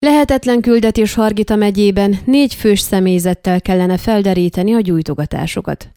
Lehetetlen küldetés Hargita megyében négy fős személyzettel kellene felderíteni a gyújtogatásokat.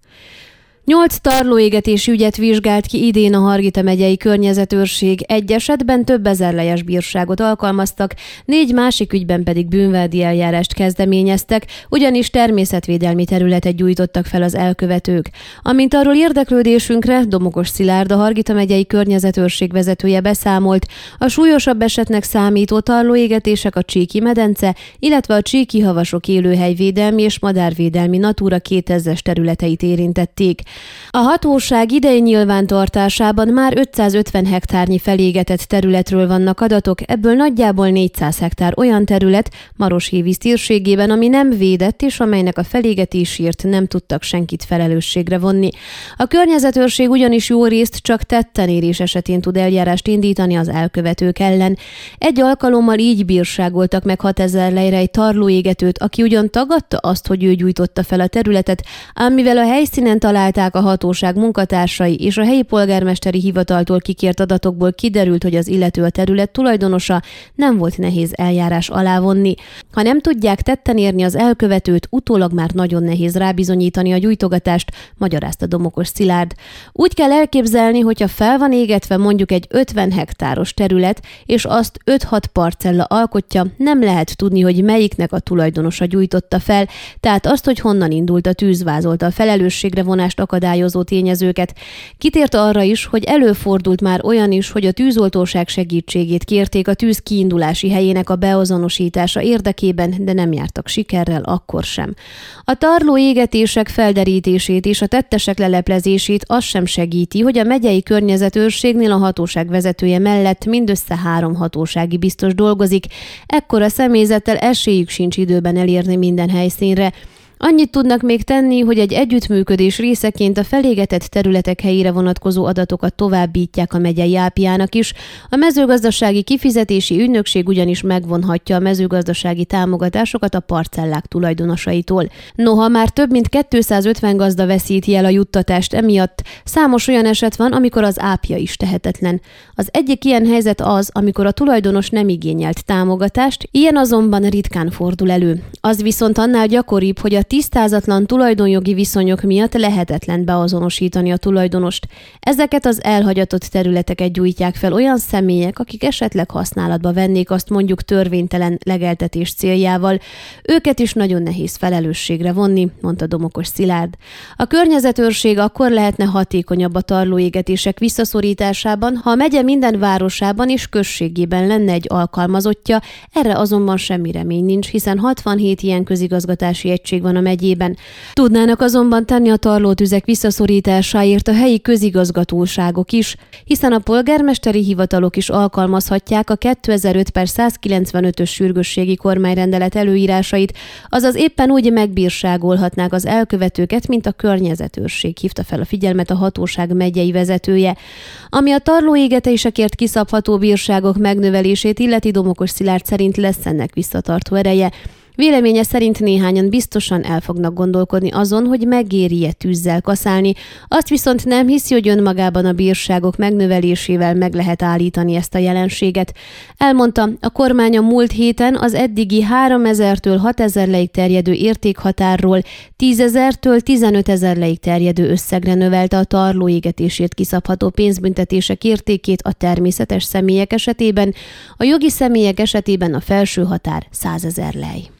Nyolc tarlóégetési ügyet vizsgált ki idén a Hargita megyei környezetőrség, egy esetben több lejes bírságot alkalmaztak, négy másik ügyben pedig bűnvádi eljárást kezdeményeztek, ugyanis természetvédelmi területet gyújtottak fel az elkövetők. Amint arról érdeklődésünkre, Domokos Szilárd, a Hargita megyei környezetőrség vezetője beszámolt, a súlyosabb esetnek számító tarlóégetések a Csíki medence, illetve a Csíki havasok élőhelyvédelmi és madárvédelmi Natura 2000-es területeit érintették. A hatóság idei nyilvántartásában már 550 hektárnyi felégetett területről vannak adatok, ebből nagyjából 400 hektár olyan terület Maroshévíz térségében, ami nem védett, és amelynek a felégetésért nem tudtak senkit felelősségre vonni. A környezetőrség ugyanis jó részt csak tetten érés esetén tud eljárást indítani az elkövetők ellen. Egy alkalommal így bírságoltak meg 6000 lejre egy tarlóégetőt, aki ugyan tagadta azt, hogy ő gyújtotta fel a területet, ám mivel a helyszínen találták vizsgálták a hatóság munkatársai, és a helyi polgármesteri hivataltól kikért adatokból kiderült, hogy az illető a terület tulajdonosa, nem volt nehéz eljárás alá vonni. Ha nem tudják tetten érni az elkövetőt, utólag már nagyon nehéz rábizonyítani a gyújtogatást, magyarázta Domokos Szilárd. Úgy kell elképzelni, hogyha fel van égetve mondjuk egy 50 hektáros terület, és azt 5-6 parcella alkotja, nem lehet tudni, hogy melyiknek a tulajdonosa gyújtotta fel, tehát azt, hogy honnan indult a tűz, vázolta a felelősségre vonást akadályozó tényezőket. Kitért arra is, hogy előfordult már olyan is, hogy a tűzoltóság segítségét kérték a tűz kiindulási helyének a beazonosítása érdekében, de nem jártak sikerrel akkor sem. A tarló égetések felderítését és a tettesek leleplezését az sem segíti, hogy a megyei környezetőrségnél a hatóság vezetője mellett mindössze három hatósági biztos dolgozik, ekkora személyzettel esélyük sincs időben elérni minden helyszínre, Annyit tudnak még tenni, hogy egy együttműködés részeként a felégetett területek helyére vonatkozó adatokat továbbítják a megyei ápiának is. A mezőgazdasági kifizetési ügynökség ugyanis megvonhatja a mezőgazdasági támogatásokat a parcellák tulajdonosaitól. Noha már több mint 250 gazda veszíti el a juttatást emiatt, számos olyan eset van, amikor az ápja is tehetetlen. Az egyik ilyen helyzet az, amikor a tulajdonos nem igényelt támogatást, ilyen azonban ritkán fordul elő. Az viszont annál gyakoribb, hogy a tisztázatlan tulajdonjogi viszonyok miatt lehetetlen beazonosítani a tulajdonost. Ezeket az elhagyatott területeket gyújtják fel olyan személyek, akik esetleg használatba vennék azt mondjuk törvénytelen legeltetés céljával. Őket is nagyon nehéz felelősségre vonni, mondta Domokos Szilárd. A környezetőrség akkor lehetne hatékonyabb a tarlóégetések visszaszorításában, ha a megye minden városában és községében lenne egy alkalmazottja, erre azonban semmi remény nincs, hiszen 67 ilyen közigazgatási egység van a megyében. Tudnának azonban tenni a tarlótüzek visszaszorításáért a helyi közigazgatóságok is, hiszen a polgármesteri hivatalok is alkalmazhatják a 2005 per 195-ös sürgősségi kormányrendelet előírásait, azaz éppen úgy megbírságolhatnák az elkövetőket, mint a környezetőrség, hívta fel a figyelmet a hatóság megyei vezetője. Ami a tarlóégetésekért kiszabható bírságok megnövelését illeti Domokos Szilárd szerint lesz ennek visszatartó ereje, Véleménye szerint néhányan biztosan el fognak gondolkodni azon, hogy megéri-e tűzzel kaszálni, azt viszont nem hiszi, hogy önmagában a bírságok megnövelésével meg lehet állítani ezt a jelenséget. Elmondta, a kormány a múlt héten az eddigi 3000-től 6000 leig terjedő értékhatárról 10.000-től 15 ezer leig terjedő összegre növelte a tarló égetését kiszabható pénzbüntetések értékét a természetes személyek esetében, a jogi személyek esetében a felső határ 100 ezer lej.